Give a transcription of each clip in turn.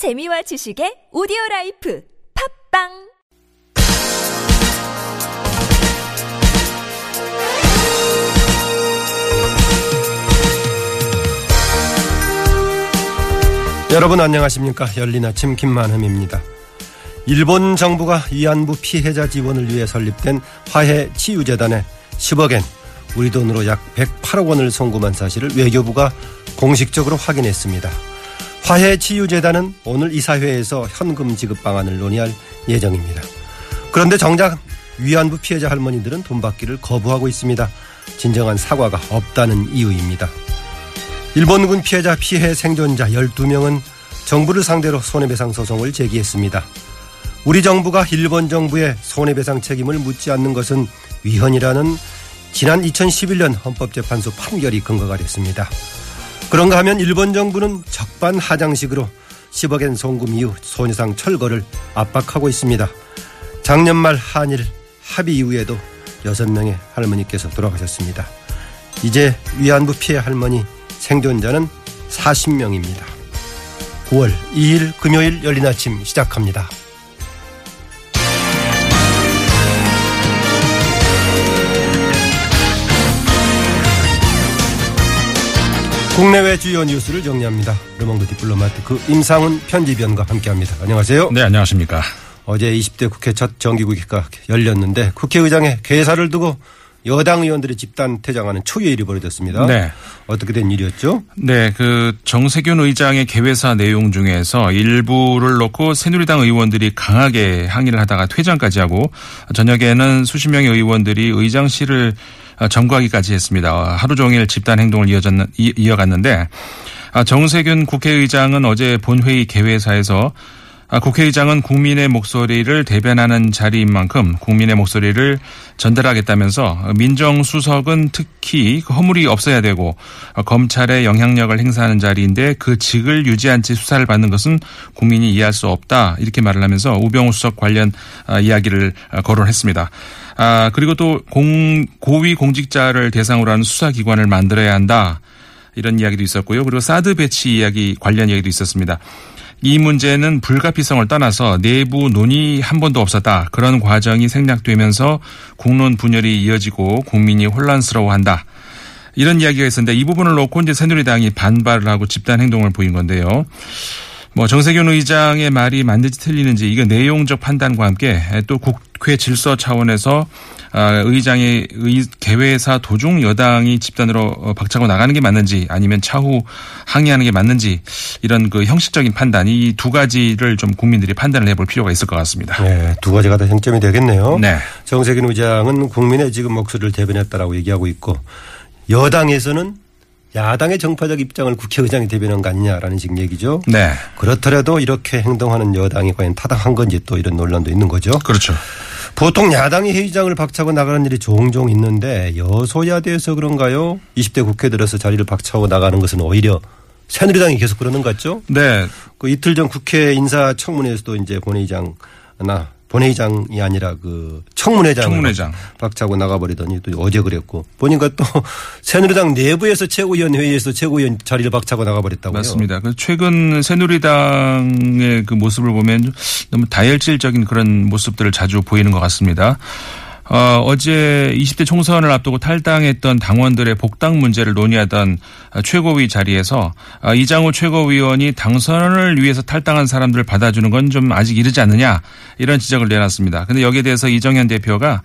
재미와 지식의 오디오 라이프 팟빵 여러분 안녕하십니까 열린 아침 김만흠입니다. 일본 정부가 위안부 피해자 지원을 위해 설립된 화해 치유재단에 10억엔 우리 돈으로 약 108억 원을 송금한 사실을 외교부가 공식적으로 확인했습니다. 화해 치유재단은 오늘 이사회에서 현금 지급 방안을 논의할 예정입니다. 그런데 정작 위안부 피해자 할머니들은 돈 받기를 거부하고 있습니다. 진정한 사과가 없다는 이유입니다. 일본군 피해자 피해 생존자 12명은 정부를 상대로 손해배상 소송을 제기했습니다. 우리 정부가 일본 정부의 손해배상 책임을 묻지 않는 것은 위헌이라는 지난 2011년 헌법재판소 판결이 근거가 됐습니다. 그런가 하면 일본 정부는 적반하장식으로 10억엔 송금 이후 손해상 철거를 압박하고 있습니다. 작년 말 한일 합의 이후에도 6명의 할머니께서 돌아가셨습니다. 이제 위안부 피해 할머니 생존자는 40명입니다. 9월 2일 금요일 열린 아침 시작합니다. 국내외 주요 뉴스를 정리합니다. 르몽드 디플로마티크 임상훈 편집위원과 함께합니다. 안녕하세요. 네, 안녕하십니까. 어제 20대 국회 첫 정기국회가 열렸는데 국회의장에 개회사를 두고 여당 의원들이 집단 퇴장하는 초유의 일이 벌어졌습니다. 네. 어떻게 된 일이었죠? 네, 그 정세균 의장의 개회사 내용 중에서 일부를 놓고 새누리당 의원들이 강하게 항의를 하다가 퇴장까지 하고 저녁에는 수십 명의 의원들이 의장실을 점거하기까지 했습니다. 하루 종일 집단 행동을 이어졌는, 이어갔는데 정세균 국회의장은 어제 본회의 개회사에서 국회의장은 국민의 목소리를 대변하는 자리인 만큼 국민의 목소리를 전달하겠다면서 민정수석은 특히 허물이 없어야 되고 검찰의 영향력을 행사하는 자리인데 그 직을 유지한 채 수사를 받는 것은 국민이 이해할 수 없다 이렇게 말을 하면서 우병우 수석 관련 이야기를 거론했습니다. 아, 그리고 또 공, 고위 공직자를 대상으로 하는 수사기관을 만들어야 한다. 이런 이야기도 있었고요. 그리고 사드 배치 이야기 관련 이야기도 있었습니다. 이 문제는 불가피성을 떠나서 내부 논의 한 번도 없었다. 그런 과정이 생략되면서 국론 분열이 이어지고 국민이 혼란스러워한다. 이런 이야기가 있었는데 이 부분을 놓고 이제 새누리당이 반발을 하고 집단 행동을 보인 건데요. 뭐 정세균 의장의 말이 맞는지 틀리는지 이거 내용적 판단과 함께 또 국회 질서 차원에서 의장의 의 개회사 도중 여당이 집단으로 박차고 나가는 게 맞는지 아니면 차후 항의하는 게 맞는지 이런 그 형식적인 판단 이 두 가지를 좀 국민들이 판단을 해볼 필요가 있을 것 같습니다. 네, 두 가지가 다 쟁점이 되겠네요. 네. 정세균 의장은 국민의 지금 목소리를 대변했다라고 얘기하고 있고 여당에서는 야당의 정파적 입장을 국회의장이 대변한 거 아니냐라는 식 얘기죠. 네. 그렇더라도 이렇게 행동하는 여당이 과연 타당한 건지 또 이런 논란도 있는 거죠. 그렇죠. 보통 야당이 회의장을 박차고 나가는 일이 종종 있는데 여소야대에서 그런가요? 20대 국회 들어서 자리를 박차고 나가는 것은 오히려 새누리당이 계속 그러는 것 같죠? 네. 그 이틀 전 국회 인사청문회에서도 이제 본회의장 나 본회의장이 아니라 그 청문회장 청문회장 박차고 나가버리더니 또 어제 그랬고 보니까 또 새누리당 내부에서 최고위원 회의에서 최고위원 자리를 박차고 나가버렸다고요. 맞습니다. 그 최근 새누리당의 그 모습을 보면 너무 다혈질적인 그런 모습들을 자주 보이는 것 같습니다. 어, 어제 20대 총선을 앞두고 탈당했던 당원들의 복당 문제를 논의하던 최고위 자리에서 이장우 최고위원이 당선을 위해서 탈당한 사람들을 받아주는 건 좀 아직 이르지 않느냐 이런 지적을 내놨습니다. 근데 여기에 대해서 이정현 대표가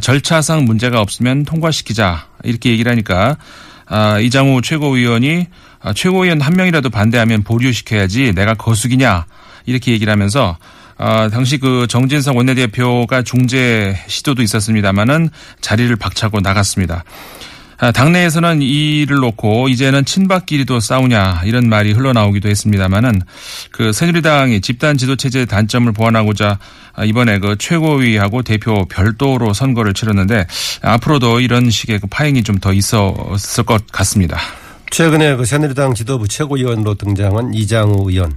절차상 문제가 없으면 통과시키자 이렇게 얘기를 하니까 이장우 최고위원이 최고위원 한 명이라도 반대하면 보류시켜야지 내가 거수기냐 이렇게 얘기를 하면서 아, 당시 그 정진석 원내대표가 중재 시도도 있었습니다마는 자리를 박차고 나갔습니다. 아, 당내에서는 이를 놓고 이제는 친박끼리도 싸우냐 이런 말이 흘러나오기도 했습니다마는 그 새누리당이 집단 지도 체제 단점을 보완하고자 이번에 그 최고위하고 대표 별도로 선거를 치렀는데 앞으로도 이런 식의 그 파행이 좀 더 있었을 것 같습니다. 최근에 그 새누리당 지도부 최고위원으로 등장한 이장우 의원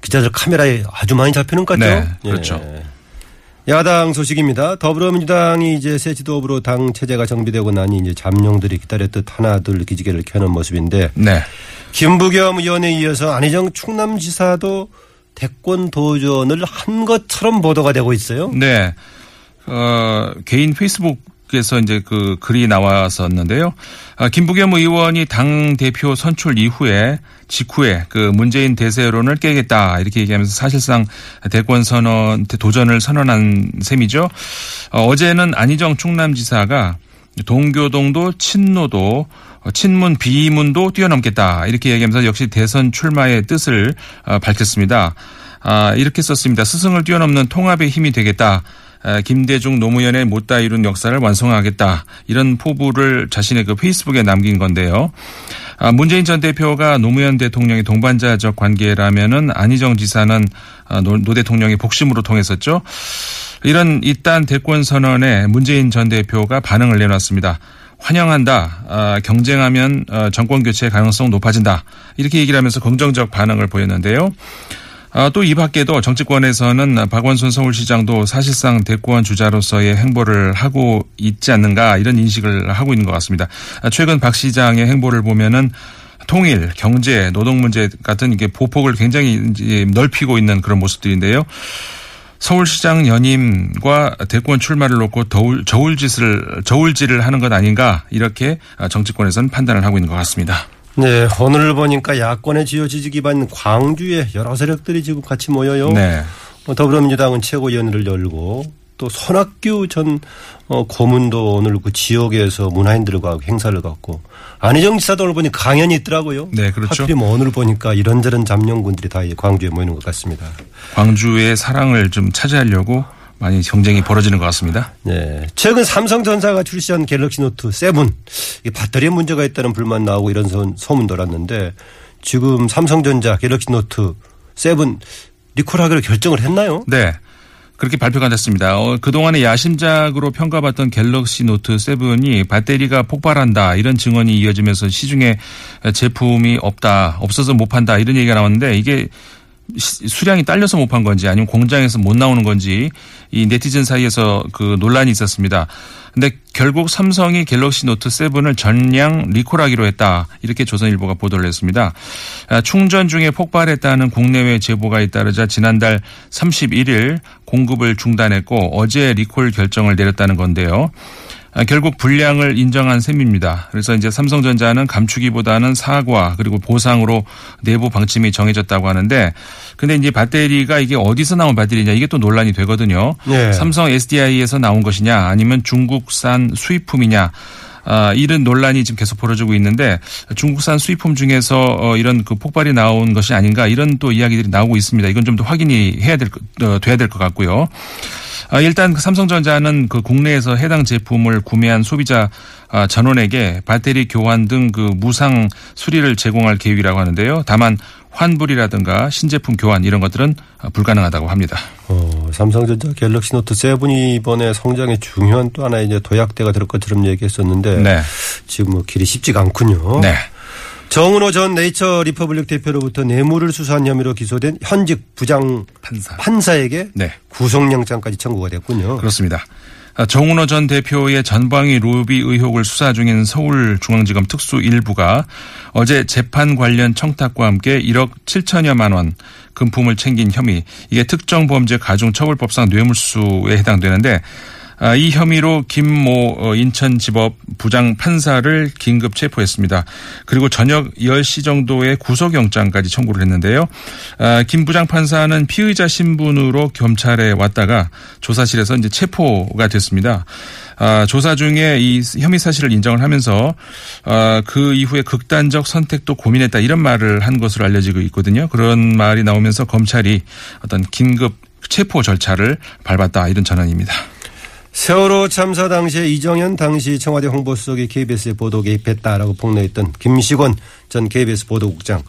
기자들 카메라에 아주 많이 잡히는 것 같죠? 네, 그렇죠. 예. 야당 소식입니다. 더불어민주당이 이제 새 지도부로 당 체제가 정비되고 나니 이제 잠룡들이 기다렸듯 하나둘 기지개를 켜는 모습인데 네. 김부겸 의원에 이어서 안희정 충남지사도 대권 도전을 한 것처럼 보도가 되고 있어요. 네. 어, 개인 페이스북 에서 이제 그 글이 나왔었는데요. 아, 김부겸 의원이 당 대표 선출 이후에 직후에 그 문재인 대세론을 깨겠다 이렇게 얘기하면서 사실상 대권 선언 도전을 선언한 셈이죠. 어, 어제는 안희정 충남지사가 동교동도 친노도 친문 비문도 뛰어넘겠다 이렇게 얘기하면서 역시 대선 출마의 뜻을 어, 밝혔습니다. 아, 이렇게 썼습니다. 스승을 뛰어넘는 통합의 힘이 되겠다. 김대중 노무현의 못다 이룬 역사를 완성하겠다. 이런 포부를 자신의 그 페이스북에 남긴 건데요. 아, 문재인 전 대표가 노무현 대통령의 동반자적 관계라면은 안희정 지사는 아, 노, 노 대통령의 복심으로 통했었죠. 이런 이딴 대권 선언에 문재인 전 대표가 반응을 내놨습니다. 환영한다. 아, 경쟁하면 어, 정권 교체 가능성 높아진다. 이렇게 얘기를 하면서 긍정적 반응을 보였는데요. 아, 또이 밖에도 정치권에서는 박원순 서울시장도 사실상 대권 주자로서의 행보를 하고 있지 않는가 이런 인식을 하고 있는 것 같습니다. 아, 최근 박 시장의 행보를 보면은 통일, 경제, 노동 문제 같은 이게 보폭을 굉장히 넓히고 있는 그런 모습들인데요. 서울시장 연임과 대권 출마를 놓고 더울, 저울짓을, 저울질을 하는 것 아닌가 이렇게 정치권에서는 판단을 하고 있는 것 같습니다. 네, 오늘 보니까 야권의 주요 지지 기반 광주에 여러 세력들이 지금 같이 모여요. 네. 뭐 더불어민주당은 최고위원회를 열고 또 손학규 전 어, 고문도 오늘 그 지역에서 문화인들과 행사를 갖고 안희정 지사도 오늘 보니 강연이 있더라고요. 네, 그렇죠. 하필이면 오늘 보니까 이런저런 잠룡군들이 다 광주에 모이는 것 같습니다. 광주의 사랑을 좀 차지하려고 많이 경쟁이 벌어지는 것 같습니다. 네. 최근 삼성전자가 출시한 갤럭시 노트 7 배터리에 문제가 있다는 불만 나오고 이런 소문 돌았는데 지금 삼성전자 갤럭시 노트 7 리콜하기로 결정을 했나요? 네. 그렇게 발표가 됐습니다. 어, 그동안의 야심작으로 평가받던 갤럭시 노트 7이 배터리가 폭발한다 이런 증언이 이어지면서 시중에 제품이 없다 없어서 못 판다 이런 얘기가 나왔는데 이게 수량이 딸려서 못 판 건지 아니면 공장에서 못 나오는 건지 이 네티즌 사이에서 그 논란이 있었습니다. 근데 결국 삼성이 갤럭시 노트 7을 전량 리콜하기로 했다. 이렇게 조선일보가 보도를 했습니다. 아, 충전 중에 폭발했다는 국내외 제보가 잇따르자 지난달 31일 공급을 중단했고 어제 리콜 결정을 내렸다는 건데요. 아, 결국 불량을 인정한 셈입니다. 그래서 이제 삼성전자는 감추기보다는 사과 그리고 보상으로 내부 방침이 정해졌다고 하는데 근데 이제 배터리가 이게 어디서 나온 배터리냐 이게 또 논란이 되거든요. 네. 삼성 SDI에서 나온 것이냐 아니면 중국산 수입품이냐 아, 이런 논란이 지금 계속 벌어지고 있는데 중국산 수입품 중에서 어, 이런 그 폭발이 나온 것이 아닌가 이런 또 이야기들이 나오고 있습니다. 이건 좀 더 확인이 해야 될, 어, 돼야 될 것 같고요. 아, 일단 그 삼성전자는 그 국내에서 해당 제품을 구매한 소비자 아, 전원에게 배터리 교환 등 그 무상 수리를 제공할 계획이라고 하는데요. 다만 환불이라든가 신제품 교환 이런 것들은 불가능하다고 합니다. 어, 삼성전자 갤럭시 노트 7이 이번에 성장에 중요한 또 하나의 이제 도약대가 될 것처럼 얘기했었는데 네. 지금 뭐 길이 쉽지가 않군요. 네. 정운호 전 네이처 리퍼블릭 대표로부터 뇌물을 수수한 혐의로 기소된 현직 부장 판사. 판사에게 네. 구속영장까지 청구가 됐군요. 그렇습니다. 아, 정은호 전 대표의 전방위 로비 의혹을 수사 중인 서울중앙지검 특수 1부가 어제 재판 관련 청탁과 함께 1억 7천여만 원 금품을 챙긴 혐의 이게 특정범죄 가중처벌법상 뇌물수에 해당되는데 아, 이 혐의로 김모 어, 인천지법 부장 판사를 긴급 체포했습니다. 그리고 저녁 10시 정도에 구속영장까지 청구를 했는데요. 아, 김 부장 판사는 피의자 신분으로 검찰에 왔다가 조사실에서 이제 체포가 됐습니다. 아, 조사 중에 이 혐의 사실을 인정을 하면서 그 이후에 극단적 선택도 고민했다 이런 말을 한 것으로 알려지고 있거든요. 그런 말이 나오면서 검찰이 어떤 긴급 체포 절차를 밟았다 이런 전언입니다. 세월호 참사 당시에 이정현 당시 청와대 홍보수석이 KBS에 보도 개입했다라고 폭로했던 김시권 전 KBS 보도국장.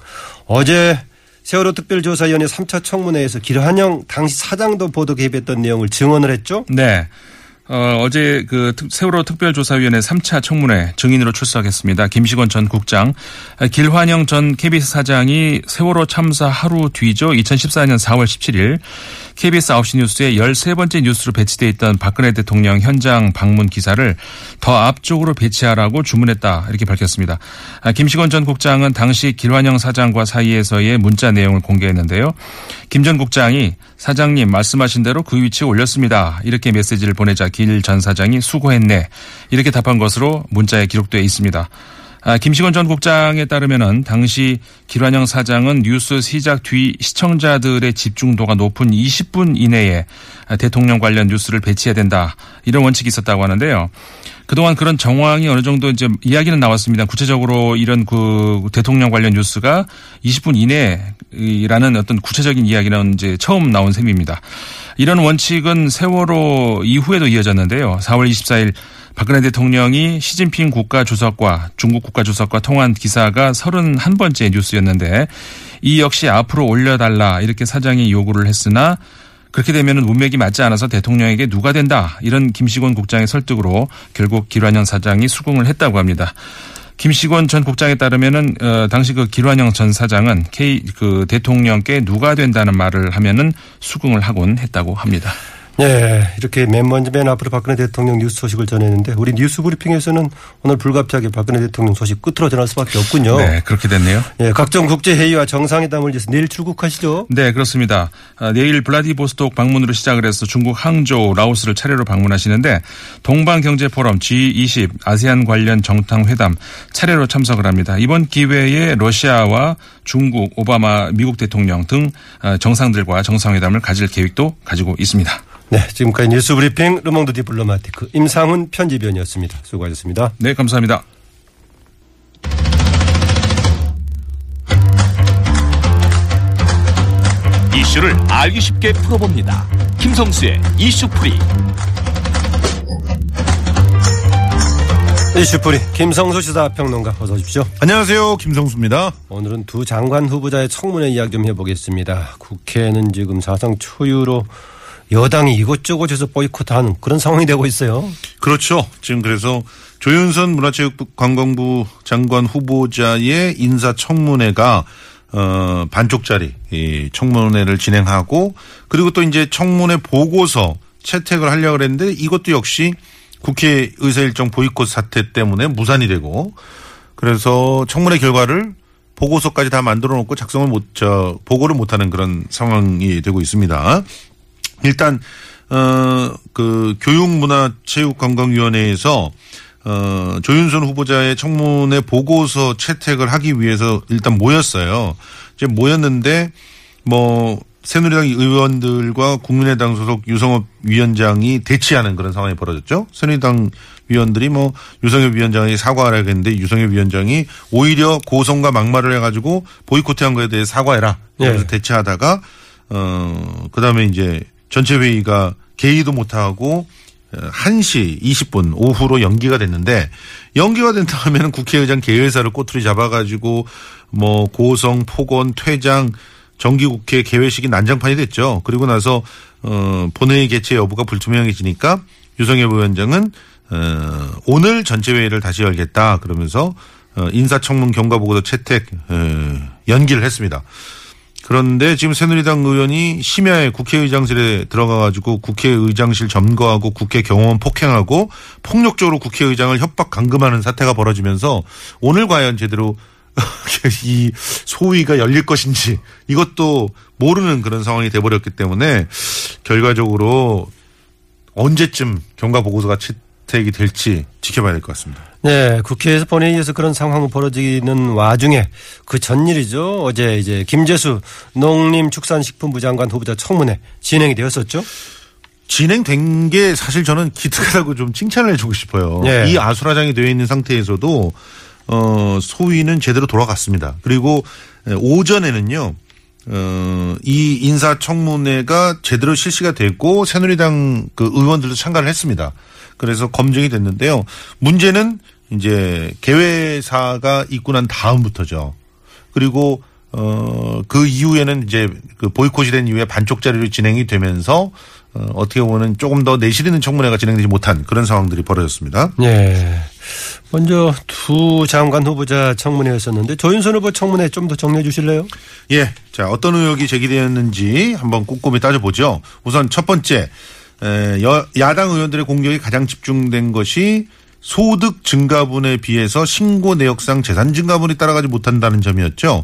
어제 세월호 특별조사위원회 3차 청문회에서 길한영 당시 사장도 보도 개입했던 내용을 증언을 했죠? 네. 어, 어제 그 세월호 특별조사위원회 3차 청문회 증인으로 출석했습니다. 김시건 전 국장, 길환영 전 KBS 사장이 세월호 참사 하루 뒤죠. 2014년 4월 17일 KBS 9시 뉴스에 13번째 뉴스로 배치돼 있던 박근혜 대통령 현장 방문 기사를 더 앞쪽으로 배치하라고 주문했다. 이렇게 밝혔습니다. 아, 김시건 전 국장은 당시 길환영 사장과 사이에서의 문자 내용을 공개했는데요. 김 전 국장이 사장님 말씀하신 대로 그 위치에 올렸습니다. 이렇게 메시지를 보내자 길 전 사장이 수고했네. 이렇게 답한 것으로 문자에 기록되어 있습니다. 아, 김시건 전 국장에 따르면은 당시 길환영 사장은 뉴스 시작 뒤 시청자들의 집중도가 높은 20분 이내에 대통령 관련 뉴스를 배치해야 된다 이런 원칙이 있었다고 하는데요. 그동안 그런 정황이 어느 정도 이제 이야기는 나왔습니다. 구체적으로 이런 그 대통령 관련 뉴스가 20분 이내라는 어떤 구체적인 이야기는 이제 처음 나온 셈입니다. 이런 원칙은 세월호 이후에도 이어졌는데요. 4월 24일 박근혜 대통령이 시진핑 국가주석과 중국 국가주석과 통한 기사가 31번째 뉴스였는데 이 역시 앞으로 올려달라 이렇게 사장이 요구를 했으나 그렇게 되면 문맥이 맞지 않아서 대통령에게 누가 된다 이런 김시곤 국장의 설득으로 결국 길환영 사장이 수긍을 했다고 합니다. 김시곤 전 국장에 따르면은 어, 당시 그 길환영 전 사장은 K 그 대통령께 누가 된다는 말을 하면은 수긍을 하곤 했다고 합니다. 네, 이렇게 맨 먼저 맨 앞으로 박근혜 대통령 뉴스 소식을 전했는데 우리 뉴스 브리핑에서는 오늘 불가피하게 박근혜 대통령 소식 끝으로 전할 수밖에 없군요. 네, 그렇게 됐네요. 네, 각종 국제 회의와 정상회담을 위해서 내일 출국하시죠? 네, 그렇습니다. 아, 내일 블라디보스톡 방문으로 시작을 해서 중국 항저우, 라오스를 차례로 방문하시는데 동방경제포럼 G20 아세안 관련 정상회담 차례로 참석을 합니다. 이번 기회에 러시아와 중국, 오바마 미국 대통령 등 아, 정상들과 정상회담을 가질 계획도 가지고 있습니다. 네, 지금까지 뉴스 브리핑 르몽드 디플로마티크 임상훈 편집위원이었습니다. 수고하셨습니다. 네, 감사합니다. 이슈를 알기 쉽게 풀어봅니다. 김성수의 이슈풀이. 이슈풀이 김성수 시사평론가 어서 오십시오. 안녕하세요. 김성수입니다. 오늘은 두 장관 후보자의 청문회 이야기 좀 해보겠습니다. 국회는 지금 사상 초유로 여당이 이것저것에서 보이콧하는 그런 상황이 되고 있어요. 그렇죠. 지금 그래서 조윤선 문화체육관광부 장관 후보자의 인사청문회가 어 반쪽짜리 이 청문회를 진행하고 그리고 또 이제 청문회 보고서 채택을 하려고 그랬는데 이것도 역시 국회 의사 일정 보이콧 사태 때문에 무산이 되고 그래서 청문회 결과를 보고서까지 다 만들어 놓고 작성을 못, 저, 보고를 못하는 그런 상황이 되고 있습니다. 일단 어 그 교육문화체육관광위원회에서 어 조윤선 후보자의 청문회 보고서 채택을 하기 위해서 일단 모였어요. 이제 모였는데 뭐 새누리당 의원들과 국민의당 소속 유성업 위원장이 대치하는 그런 상황이 벌어졌죠. 새누리당 위원들이 뭐 유성엽 위원장이 사과하라 했는데 유성엽 위원장이 오히려 고성과 막말을 해가지고 보이콧한 거에 대해 사과해라. 그래서 네. 대치하다가 어 그다음에 이제 전체 회의가 개의도 못하고 1시 20분 오후로 연기가 됐는데 연기가 된다 하면 국회의장 개회사를 꼬투리 잡아가지고 뭐 고성, 폭언, 퇴장, 정기국회 개회식이 난장판이 됐죠. 그리고 나서 어 본회의 개최 여부가 불투명해지니까 유성엽 위원장은 어 오늘 전체 회의를 다시 열겠다 그러면서 어 인사청문 경과보고서 채택 어 연기를 했습니다. 그런데 지금 새누리당 의원이 심야에 국회의장실에 들어가가지고 국회의장실 점거하고 국회 경호원 폭행하고 폭력적으로 국회의장을 협박 감금하는 사태가 벌어지면서 오늘 과연 제대로 이 소위가 열릴 것인지 이것도 모르는 그런 상황이 돼버렸기 때문에 결과적으로 언제쯤 경과 보고서가 채택이 될지 지켜봐야 될 것 같습니다. 네, 국회에서 본회의에서 그런 상황이 벌어지는 와중에 그 전일이죠. 어제 이제 김재수 농림축산식품부 장관 후보자 청문회 진행이 되었었죠. 진행된 게 사실 저는 기특하다고 좀 칭찬을 해주고 싶어요. 네. 이 아수라장이 되어 있는 상태에서도 어 소위는 제대로 돌아갔습니다. 그리고 오전에는요. 어, 이 인사청문회가 제대로 실시가 됐고 새누리당 그 의원들도 참가를 했습니다. 그래서 검증이 됐는데요. 문제는 이제 개회사가 있고 난 다음부터죠. 그리고 어, 그 이후에는 이제 그 보이콧이 된 이후에 반쪽짜리로 진행이 되면서 어, 어떻게 보면 조금 더 내실 있는 청문회가 진행되지 못한 그런 상황들이 벌어졌습니다. 예. 먼저 두 장관 후보자 청문회였었는데 조윤선 후보 청문회 좀 더 정리해 주실래요? 예. 자, 어떤 의혹이 제기되었는지 한번 꼼꼼히 따져보죠. 우선 첫 번째, 야당 의원들의 공격이 가장 집중된 것이 소득 증가분에 비해서 신고 내역상 재산 증가분이 따라가지 못한다는 점이었죠.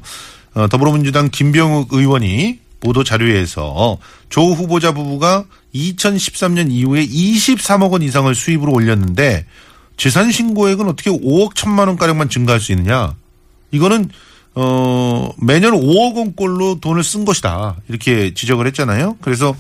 어, 더불어민주당 김병욱 의원이 보도 자료에서 조 후보자 부부가 2013년 이후에 23억 원 이상을 수입으로 올렸는데 재산 신고액은 어떻게 5억 1천만 원가량만 증가할 수 있느냐. 이거는 어 매년 5억 원꼴로 돈을 쓴 것이다. 이렇게 지적을 했잖아요. 그래서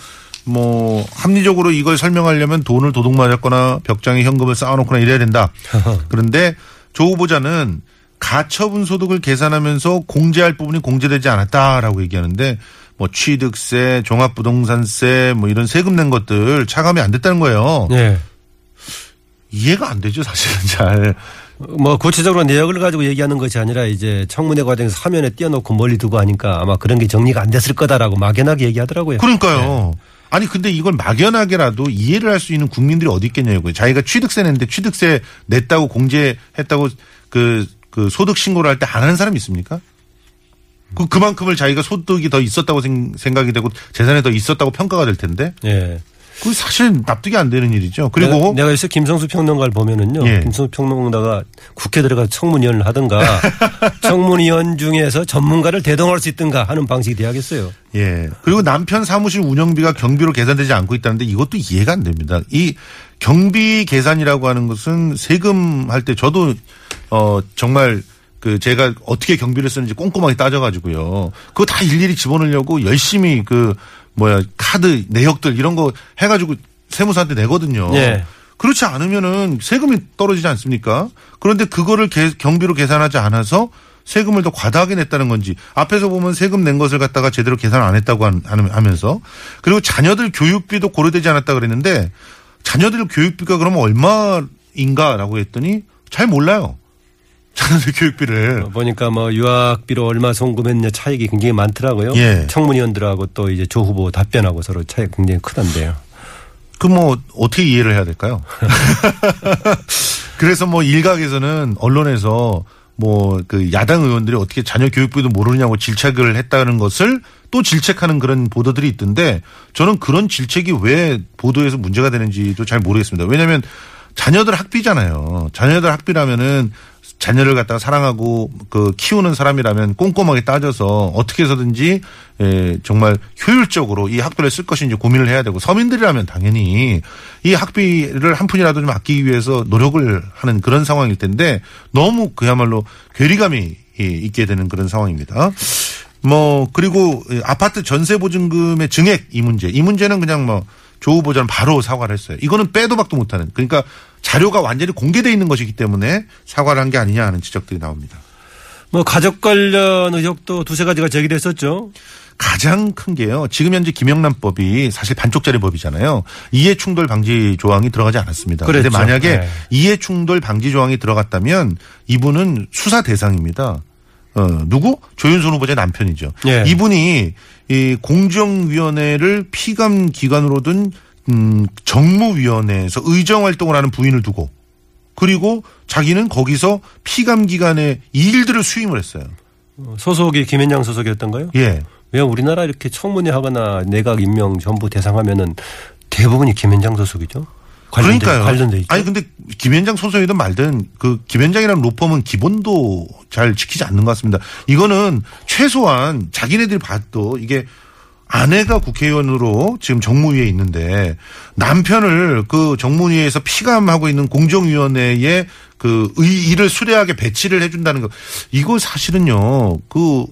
뭐 합리적으로 이걸 설명하려면 돈을 도둑 맞았거나 벽장에 현금을 쌓아놓거나 이래야 된다. 그런데 조 후보자는 가처분 소득을 계산하면서 공제할 부분이 공제되지 않았다라고 얘기하는데 뭐 취득세, 종합부동산세 뭐 이런 세금 낸 것들 차감이 안 됐다는 거예요. 예. 이해가 안 되죠 사실은 잘. 뭐 구체적으로 내역을 가지고 얘기하는 것이 아니라 이제 청문회 과정에서 화면에 띄워놓고 멀리 두고 하니까 아마 그런 게 정리가 안 됐을 거다라고 막연하게 얘기하더라고요. 그러니까요. 아니 근데 이걸 막연하게라도 이해를 할 수 있는 국민들이 어디 있겠냐고요. 자기가 취득세 냈는데 취득세 냈다고 공제했다고 그, 그 소득 신고를 할 때 안 하는 사람이 있습니까? 그 그만큼을 자기가 소득이 더 있었다고 생- 생각이 되고 재산이 더 있었다고 평가가 될 텐데 예. 그 사실 납득이 안 되는 일이죠. 그리고 내가, 내가 요새 김성수 평론가를 보면은요. 예. 김성수 평론가가 국회 들어가서 청문위원을 하든가 청문위원 중에서 전문가를 대동할 수 있든가 하는 방식이 돼야겠어요. 예. 그리고 남편 사무실 운영비가 경비로 계산되지 않고 있다는데 이것도 이해가 안 됩니다. 이 경비 계산이라고 하는 것은 세금 할 때 저도 어 정말 그 제가 어떻게 경비를 쓰는지 꼼꼼하게 따져가지고요. 그거 다 일일이 집어넣으려고 열심히 그 뭐야 카드 내역들 이런 거 해가지고 세무사한테 내거든요. 예. 그렇지 않으면은 세금이 떨어지지 않습니까? 그런데 그거를 개- 경비로 계산하지 않아서 세금을 더 과다하게 냈다는 건지 앞에서 보면 세금 낸 것을 갖다가 제대로 계산 안 했다고 하면서 그리고 자녀들 교육비도 고려되지 않았다 그랬는데 자녀들 교육비가 그러면 얼마인가라고 했더니 잘 몰라요. 자녀들 교육비를. 보니까 뭐 유학비로 얼마 송금했냐 차익이 굉장히 많더라고요. 예. 청문위원들하고 또 이제 조 후보 답변하고 서로 차이가 굉장히 크던데요. 그 뭐 어떻게 이해를 해야 될까요? 그래서 뭐 일각에서는 언론에서 뭐 그 야당 의원들이 어떻게 자녀 교육비도 모르냐고 질책을 했다는 것을 또 질책하는 그런 보도들이 있던데 저는 그런 질책이 왜 보도에서 문제가 되는지도 잘 모르겠습니다. 왜냐하면 자녀들 학비잖아요. 자녀들 학비라면은 자녀를 갖다가 사랑하고 그 키우는 사람이라면 꼼꼼하게 따져서 어떻게 해서든지 에, 정말 효율적으로 이 학비를 쓸 것인지 고민을 해야 되고 서민들이라면 당연히 이 학비를 한 푼이라도 좀 아끼기 위해서 노력을 하는 그런 상황일 텐데 너무 그야말로 괴리감이 예, 있게 되는 그런 상황입니다. 뭐 그리고 아파트 전세 보증금의 증액 이 문제 이 문제는 그냥 뭐 조 후보자는 바로 사과를 했어요. 이거는 빼도 박도 못하는 그러니까 자료가 완전히 공개돼 있는 것이기 때문에 사과를 한 게 아니냐 하는 지적들이 나옵니다. 뭐 가족 관련 의혹도 두세 가지가 제기됐었죠. 가장 큰 게요. 지금 현재 김영란법이 사실 반쪽짜리 법이잖아요. 이해 충돌 방지 조항이 들어가지 않았습니다. 그런데. 만약에 네. 이해 충돌 방지 조항이 들어갔다면 이분은 수사 대상입니다. 어, 누구? 조윤선 후보자의 남편이죠. 예. 이분이 이 공정위원회를 피감 기관으로 둔 음, 정무위원회에서 의정 활동을 하는 부인을 두고 그리고 자기는 거기서 피감 기관의 일들을 수임을 했어요. 소속이 김현장 소속이었던가요? 예. 왜 우리나라 이렇게 청문회 하거나 내각 임명 전부 대상하면은 대부분이 김현장 소속이죠? 관련돼, 그러니까요. 관련돼 있죠. 아니 근데 김현장 소속이든 말든 그 김현장이라는 로펌은 기본도 잘 지키지 않는 것 같습니다. 이거는 최소한 자기네들이 봐도 이게 아내가 국회의원으로 지금 정무위에 있는데 남편을 그 정무위에서 피감하고 있는 공정위원회에 그 의- 일을 수레하게 배치를 해준다는 거 이거 사실은요 그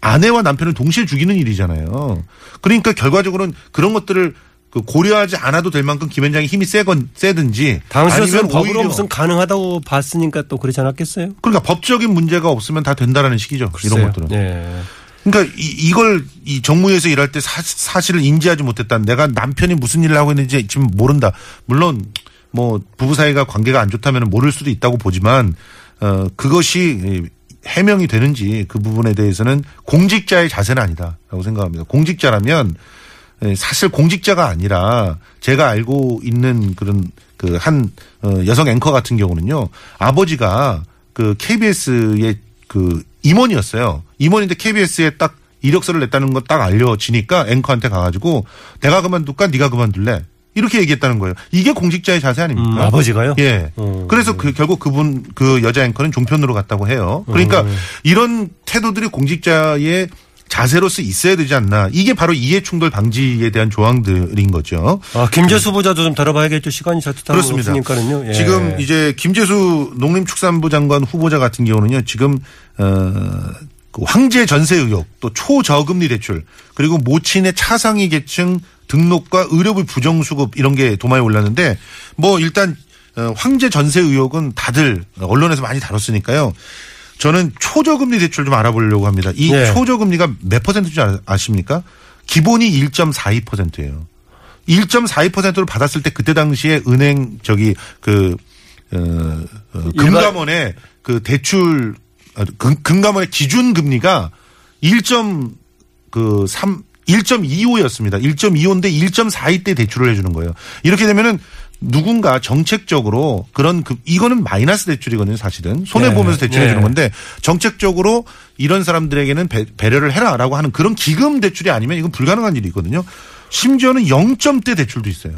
아내와 남편을 동시에 죽이는 일이잖아요. 그러니까 결과적으로는 그런 것들을 그 고려하지 않아도 될 만큼 김현장이 힘이 세건 세든지 아니면 법으로 무슨 가능하다고 봤으니까 또 그렇지 않았겠어요? 그러니까 법적인 문제가 없으면 다 된다라는 식이죠. 이런 것들은. 예. 그러니까 이, 이걸 이 정무에서 일할 때 사, 사실을 인지하지 못했다. 내가 남편이 무슨 일을 하고 있는지 지금 모른다. 물론 뭐 부부 사이가 관계가 안 좋다면 모를 수도 있다고 보지만 어 그것이 해명이 되는지 그 부분에 대해서는 공직자의 자세는 아니다라고 생각합니다. 공직자라면 예, 사실 공직자가 아니라 제가 알고 있는 그런 그 한 여성 앵커 같은 경우는요 아버지가 그 KBS의 그 임원이었어요. 임원인데 KBS에 딱 이력서를 냈다는 거딱 알려지니까 앵커한테 가가지고 내가 그만둘까 네가 그만둘래 이렇게 얘기했다는 거예요. 이게 공직자의 자세 아닙니까? 음, 아버지가요? 예. 음. 그래서 그 결국 그분 그 여자 앵커는 종편으로 갔다고 해요. 그러니까 음. 이런 태도들이 공직자의 자세로서 있어야 되지 않나. 이게 바로 이해 충돌 방지에 대한 조항들인 거죠. 아, 김재수 후보자도 좀 다뤄봐야겠죠. 시간이 자칫 그렇습니다. 없으니까는요. 예. 지금 이제 김재수 농림축산부 장관 후보자 같은 경우는요. 지금 어, 그 황제 전세 의혹, 또 초저금리 대출, 그리고 모친의 차상위 계층 등록과 의료비 부정수급 이런 게 도마에 올랐는데 뭐 일단 어, 황제 전세 의혹은 다들 언론에서 많이 다뤘으니까요. 저는 초저금리 대출 좀 알아보려고 합니다. 이 예. 초저금리가 몇 퍼센트인지 아- 아십니까? 기본이 1.42%예요. 1.42%를 받았을 때 그때 당시에 은행 저기 그 어, 어, 금감원의 그 대출 아, 금, 금감원의 기준 금리가 1.3 1.25였습니다. 1.25인데 1.42 때 대출을 해주는 거예요. 이렇게 되면은 누군가 정책적으로 그런 그 이거는 마이너스 대출이거든요, 사실은 손해 네. 보면서 대출해 주는 네. 건데 정책적으로 이런 사람들에게는 배, 배려를 해라라고 하는 그런 기금 대출이 아니면 이건 불가능한 일이거든요. 심지어는 0점대 대출도 있어요.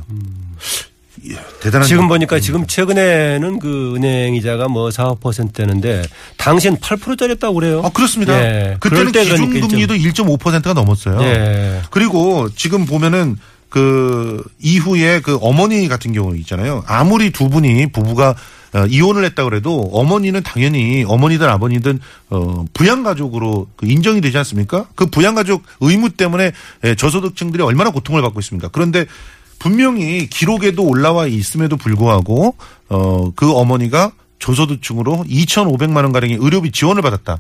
이야, 대단한 지금 일. 보니까 지금 최근에는 그 은행 이자가 뭐 4, 5%였는데 당시엔 8%짜리였다고 그래요. 아, 그렇습니다. 예. 그때는 기준금리도 1.5%가 넘었어요. 예. 그리고 지금 보면은 그 이후에 그 어머니 같은 경우 있잖아요. 아무리 두 분이 부부가 어, 이혼을 했다 그래도 어머니는 당연히 어머니든 아버니든 어 부양 가족으로 그 인정이 되지 않습니까? 그 부양 가족 의무 때문에 예, 저소득층들이 얼마나 고통을 받고 있습니까? 그런데 분명히 기록에도 올라와 있음에도 불구하고 어 그 어머니가 저소득층으로 2,500만 원 가량의 의료비 지원을 받았다.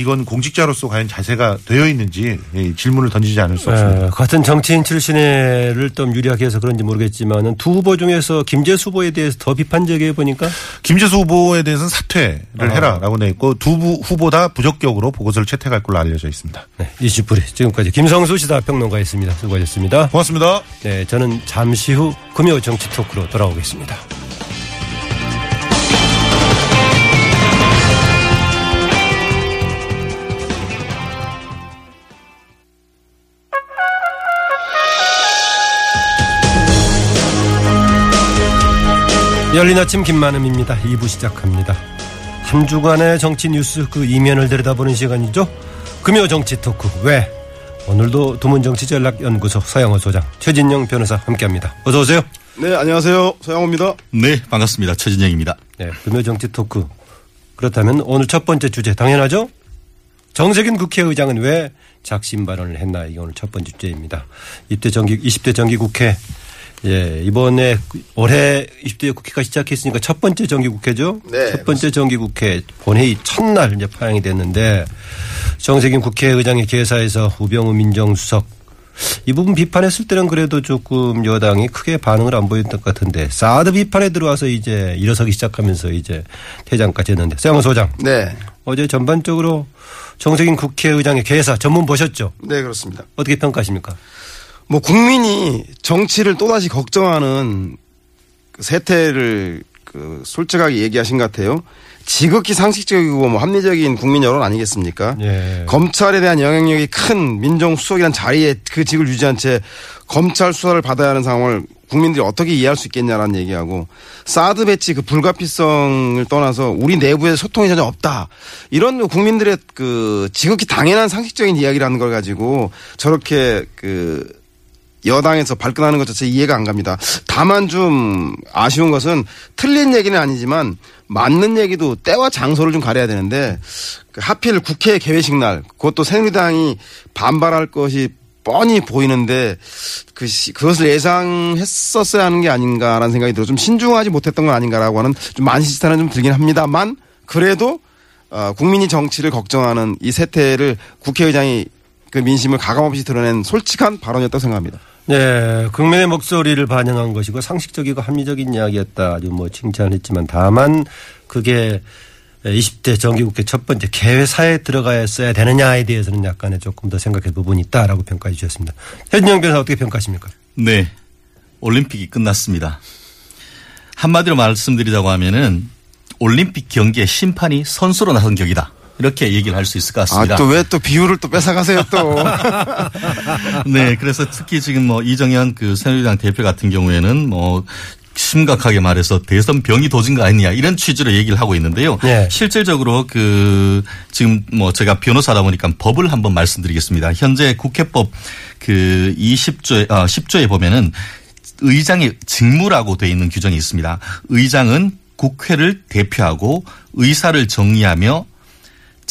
이건 공직자로서 과연 자세가 되어 있는지 예, 질문을 던지지 않을 수 없습니다. 예, 같은 정치인 출신을 좀 유리하게 해서 그런지 모르겠지만은 두 후보 중에서 김재수 후보에 대해서 더 비판적이해 보니까 김재수 후보에 대해서는 사퇴를 아. 해라라고 돼 있고 두 부- 후보 다 부적격으로 보고서를 채택할 걸로 알려져 있습니다. 네, 이슈풀이 지금까지 김성수 시사평론가였습니다. 수고하셨습니다. 고맙습니다. 네, 저는 잠시 후 금요 정치 토크로 돌아오겠습니다. 열린 아침 김만음입니다. 2부 시작합니다. 한 주간의 정치 뉴스 그 이면을 들여다보는 시간이죠. 금요 정치 토크 왜? 오늘도 두문 정치 전략 연구소 서영호 소장 최진영 변호사 함께합니다. 어서 오세요. 네, 안녕하세요. 서영호입니다. 네, 반갑습니다. 최진영입니다. 네, 금요 정치 토크. 그렇다면 오늘 첫 번째 주제 당연하죠. 정세균 국회의장은 왜 작심 발언을 했나 이게 오늘 첫 번째 주제입니다. 20대 정기 20대 정기 국회 예, 이번에 올해 20대 국회가 시작했으니까 첫 번째 정기국회죠. 네, 첫 번째 정기국회 본회의 첫날 이제 파행이 됐는데 정세균 국회의장의 개사에서 우병우 민정수석 이 부분 비판했을 때는 그래도 조금 여당이 크게 반응을 안 보였던 것 같은데 사드 비판에 들어와서 이제 일어서기 시작하면서 이제 퇴장까지 했는데 세영 소장 네. 어제 전반적으로 정세균 국회의장의 개사 전문 보셨죠? 네, 그렇습니다. 어떻게 평가하십니까? 뭐 국민이 정치를 또다시 걱정하는 그 세태를 그 솔직하게 얘기하신 것 같아요. 지극히 상식적이고 뭐 합리적인 국민 여론 아니겠습니까? 예. 검찰에 대한 영향력이 큰 민정수석이란 자리에 그 직을 유지한 채 검찰 수사를 받아야 하는 상황을 국민들이 어떻게 이해할 수 있겠냐라는 얘기하고 사드 배치 그 불가피성을 떠나서 우리 내부에 소통이 전혀 없다. 이런 국민들의 그 지극히 당연한 상식적인 이야기라는 걸 가지고 저렇게 그 여당에서 발끈하는 것 자체 이해가 안 갑니다. 다만 좀 아쉬운 것은 틀린 얘기는 아니지만 맞는 얘기도 때와 장소를 좀 가려야 되는데 그 하필 국회 개회식 날 그것도 새누리당이 반발할 것이 뻔히 보이는데 그 시- 그것을 예상했었어야 하는 게 아닌가라는 생각이 들어 좀 신중하지 못했던 건 아닌가라고 하는 좀 만시지탄은 좀 들긴 합니다만 그래도 어, 국민이 정치를 걱정하는 이 세태를 국회의장이 그 민심을 가감없이 드러낸 솔직한 발언이었다고 생각합니다. 네, 국민의 목소리를 반영한 것이고 상식적이고 합리적인 이야기였다. 아주 뭐 칭찬했지만 다만 그게 20대 정기국회 첫 번째 개회사에 들어가야 되느냐에 대해서는 약간의 조금 더 생각해 부분이 있다라고 평가해 주셨습니다. 현진영 변호사 어떻게 평가하십니까? 네. 올림픽이 끝났습니다. 한마디로 말씀드리자고 하면은 올림픽 경기의 심판이 선수로 나선 격이다. 이렇게 얘기를 할 수 있을 것 같습니다. 아, 또 왜 또 비율을 또 뺏어가세요, 또. 네. 그래서 특히 지금 뭐 이정현 그 새누리당 대표 같은 경우에는 뭐 심각하게 말해서 대선 병이 도진 거 아니냐 이런 취지로 얘기를 하고 있는데요. 네. 실질적으로 그 지금 뭐 제가 변호사다 보니까 법을 한번 말씀드리겠습니다. 현재 국회법 그 20조에 아 10조에 보면은 의장의 직무라고 되어 있는 규정이 있습니다. 의장은 국회를 대표하고 의사를 정리하며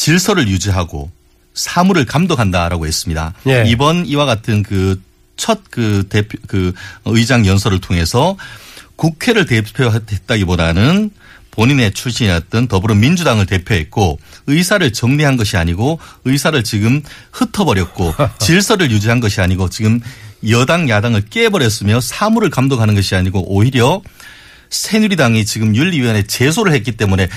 질서를 유지하고 사무를 감독한다라고 했습니다. 예. 이번 이와 같은 그첫그 대표 그 의장 연설을 통해서 국회를 대표했다기보다는 본인의 출신이었던 더불어민주당을 대표했고 의사를 정리한 것이 아니고 의사를 지금 흩어버렸고 질서를 유지한 것이 아니고 지금 여당 야당을 깨버렸으며 사무를 감독하는 것이 아니고 오히려 새누리당이 지금 윤리위원회 제소를 했기 때문에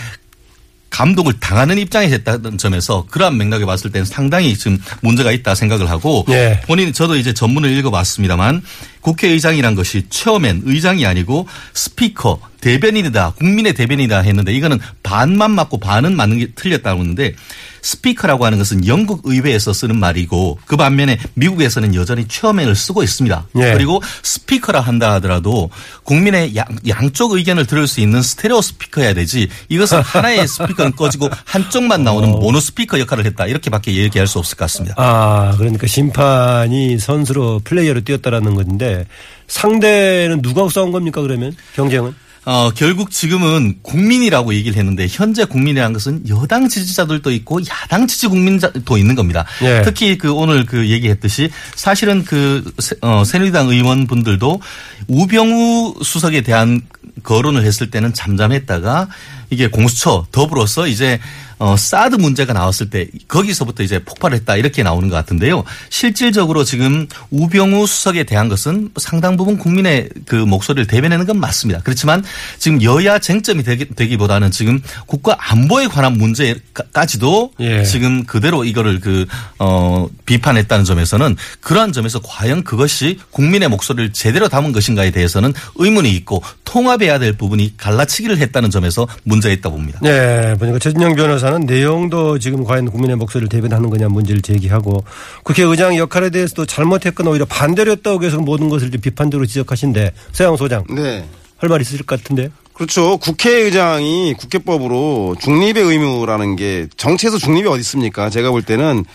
감독을 당하는 입장이 됐다는 점에서 그러한 맥락에 봤을 때는 상당히 지금 문제가 있다 생각을 하고 예. 본인 저도 이제 전문을 읽어봤습니다만 국회의장이란 것이 처음엔 의장이 아니고 스피커 대변인이다 국민의 대변인이다 했는데 이거는 반만 맞고 반은 맞는 게 틀렸다고 했는데 스피커라고 하는 것은 영국 의회에서 쓰는 말이고 그 반면에 미국에서는 여전히 체어맨을 쓰고 있습니다. 예. 그리고 스피커라 한다 하더라도 국민의 양, 양쪽 의견을 들을 수 있는 스테레오 스피커여야 되지 이것은 하나의 스피커는 꺼지고 한쪽만 나오는 모노 스피커 역할을 했다 이렇게밖에 얘기할 수 없을 것 같습니다. 아, 그러니까 심판이 선수로 플레이어로 뛰었다라는 건데 상대는 누가 싸운 겁니까 그러면 경쟁은? 어, 결국 지금은 국민이라고 얘기를 했는데 현재 국민이라는 것은 여당 지지자들도 있고 야당 지지 국민도 있는 겁니다. 예. 특히 그 오늘 그 얘기했듯이 사실은 그 새- 어, 새누리당 의원분들도 우병우 수석에 대한 거론을 했을 때는 잠잠했다가 이게 공수처 더불어서 이제 어, 사드 문제가 나왔을 때 거기서부터 이제 폭발했다 이렇게 나오는 것 같은데요. 실질적으로 지금 우병우 수석에 대한 것은 상당 부분 국민의 그 목소리를 대변하는 건 맞습니다. 그렇지만 지금 여야 쟁점이 되기, 되기 보다는 지금 국가 안보에 관한 문제까지도 예. 지금 그대로 이거를 그, 어, 비판했다는 점에서는 그러한 점에서 과연 그것이 국민의 목소리를 제대로 담은 것인가에 대해서는 의문이 있고 통합해야 될 부분이 갈라치기를 했다는 점에서 문제가 있다 봅니다. 네, 보니까 최진영 변호사는 내용도 지금 과연 국민의 목소리를 대변하는 거냐 문제를 제기하고 국회의장 역할에 대해서도 잘못했거나 오히려 반대로 했다고 해서 모든 것을 비판적으로 지적하신데 서양 소장 네. 할 말 있으실 것 같은데. 그렇죠. 국회의장이 국회법으로 중립의 의무라는 게 정치에서 중립이 어디 있습니까? 제가 볼 때는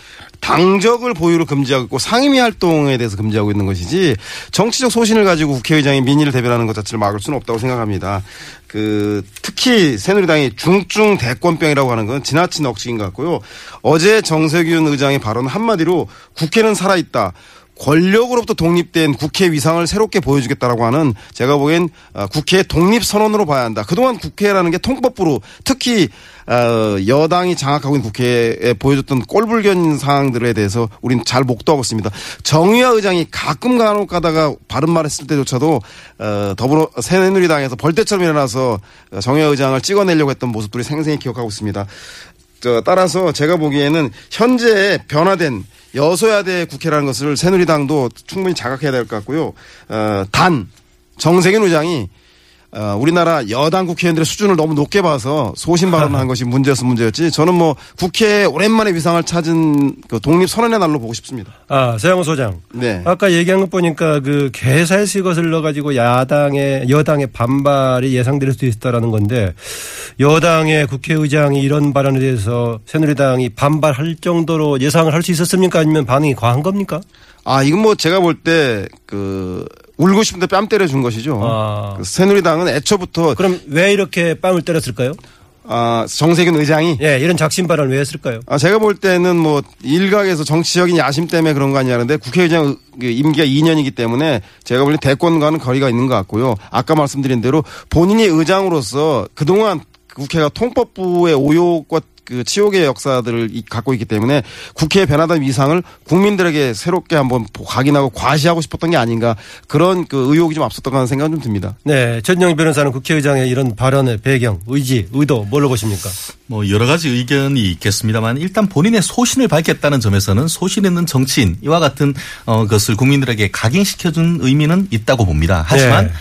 당적을 보유로 금지하고 있고 상임위 활동에 대해서 금지하고 있는 것이지 정치적 소신을 가지고 국회의장이 민의를 대변하는 것 자체를 막을 수는 없다고 생각합니다. 그 특히 새누리당이 중증 대권병이라고 하는 건 지나친 억측인 것 같고요. 어제 정세균 의장의 발언 한마디로 국회는 살아있다. 권력으로부터 독립된 국회 위상을 새롭게 보여주겠다라고 하는 제가 보기엔 어, 국회 독립 선언으로 봐야 한다. 그동안 국회라는 게 통법부로 특히 어, 여당이 장악하고 있는 국회에 보여줬던 꼴불견 사항들에 대해서 우리는 잘 목도하고 있습니다. 정의화 의장이 가끔 간혹 가다가 바른 말 했을 때조차도 어, 더불어 새누리당에서 벌떼처럼 일어나서 정의화 의장을 찍어내려고 했던 모습들이 생생히 기억하고 있습니다. 저 따라서 제가 보기에는 현재 변화된 여소야대 국회라는 것을 새누리당도 충분히 자각해야 될 것 같고요. 어, 단 정세균 의장이 어, 우리나라 여당 국회의원들의 수준을 너무 높게 봐서 소신 발언을 한 것이 문제였어 문제였지. 저는 뭐 국회에 오랜만에 위상을 찾은 그 독립 선언의 날로 보고 싶습니다. 아, 서양호 소장. 네. 아까 얘기한 것 보니까 그 개사에서 이것을 넣어가지고 야당의, 여당의 반발이 예상될 수도 있다라는 건데 여당의 국회의장이 이런 발언에 대해서 새누리당이 반발할 정도로 예상을 할 수 있었습니까? 아니면 반응이 과한 겁니까? 아 이건 뭐 제가 볼 때그 울고 싶은데 뺨 때려준 것이죠. 아. 그 새누리당은 애초부터 그럼 왜 이렇게 뺨을 때렸을까요? 아 정세균 의장이 예, 이런 작심 발언을 왜 했을까요? 아, 제가 볼 때는 뭐 일각에서 정치적인 야심 때문에 그런 거 아니냐는데 국회의장 그 임기가 2년이기 때문에 제가 볼 때 대권과는 거리가 있는 것 같고요. 아까 말씀드린 대로 본인이 의장으로서 그동안 국회가 통법부의 오욕과 그 치욕의 역사들을 이- 갖고 있기 때문에 국회의 변화된 위상을 국민들에게 새롭게 한번 각인하고 과시하고 싶었던 게 아닌가 그런 그 의혹이 좀 앞섰던 것 생각은 좀 듭니다. 네, 전영 변호사는 국회의장의 이런 발언의 배경, 의지, 의도 뭘로 보십니까? 뭐 여러 가지 의견이 있겠습니다만 일단 본인의 소신을 밝혔다는 점에서는 소신 있는 정치인 이와 같은 어 것을 국민들에게 각인시켜준 의미는 있다고 봅니다. 하지만 네.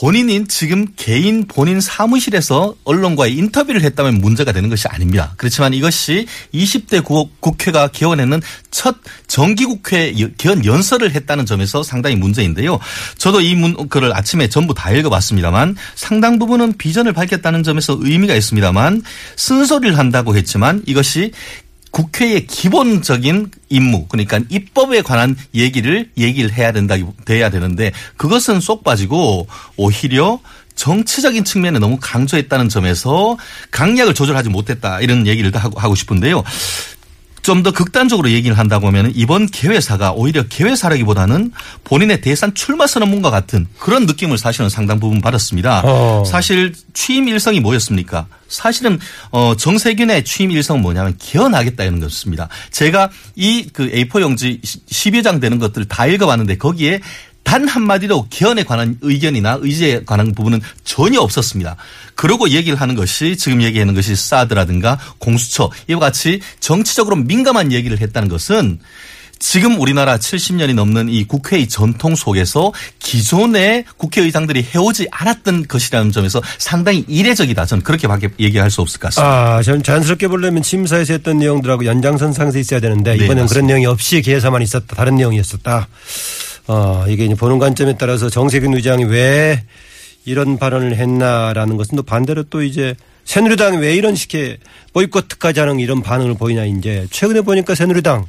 본인인 지금 개인 본인 사무실에서 언론과의 인터뷰를 했다면 문제가 되는 것이 아닙니다. 그렇지만 이것이 20대 국- 국회가 개원했는 첫 정기국회 여- 개원 연설을 했다는 점에서 상당히 문제인데요. 저도 이 문글을 아침에 전부 다 읽어봤습니다만 상당 부분은 비전을 밝혔다는 점에서 의미가 있습니다만 쓴소리를 한다고 했지만 이것이 국회의 기본적인 임무 그러니까 입법에 관한 얘기를 얘기를 해야 된다 돼야 되는데 그것은 쏙 빠지고 오히려 정치적인 측면에 너무 강조했다는 점에서 강약을 조절하지 못했다 이런 얘기를 하고 하고 싶은데요. 좀 더 극단적으로 얘기를 한다고 하면 이번 개회사가 오히려 개회사라기보다는 본인의 대선 출마 선언문과 같은 그런 느낌을 사실은 상당 부분 받았습니다. 어. 사실 취임 일성이 뭐였습니까? 사실은 어 정세균의 취임 일성은 뭐냐면 개헌하겠다는 것입니다. 제가 이 그 A4 용지 10여 장 되는 것들을 다 읽어봤는데 거기에 단 한마디로 개헌에 관한 의견이나 의지에 관한 부분은 전혀 없었습니다. 그러고 얘기를 하는 것이 지금 얘기하는 것이 사드라든가 공수처 이와 같이 정치적으로 민감한 얘기를 했다는 것은 지금 우리나라 70년이 넘는 이 국회의 전통 속에서 기존의 국회의장들이 해오지 않았던 것이라는 점에서 상당히 이례적이다. 저는 그렇게밖에 얘기할 수 없을 것 같습니다. 아, 전 자연스럽게 보려면 심사에서 했던 내용들하고 연장선 상에서 있어야 되는데 네, 이번엔 맞습니다. 그런 내용이 없이 개사만 있었다. 다른 내용이었었다. 어, 이게 이제 보는 관점에 따라서 정세균 의장이 왜 이런 발언을 했나라는 것은 또 반대로 또 이제 새누리당이 왜 이런 식의 보이콧까지 하는 이런 반응을 보이냐 이제 최근에 보니까 새누리당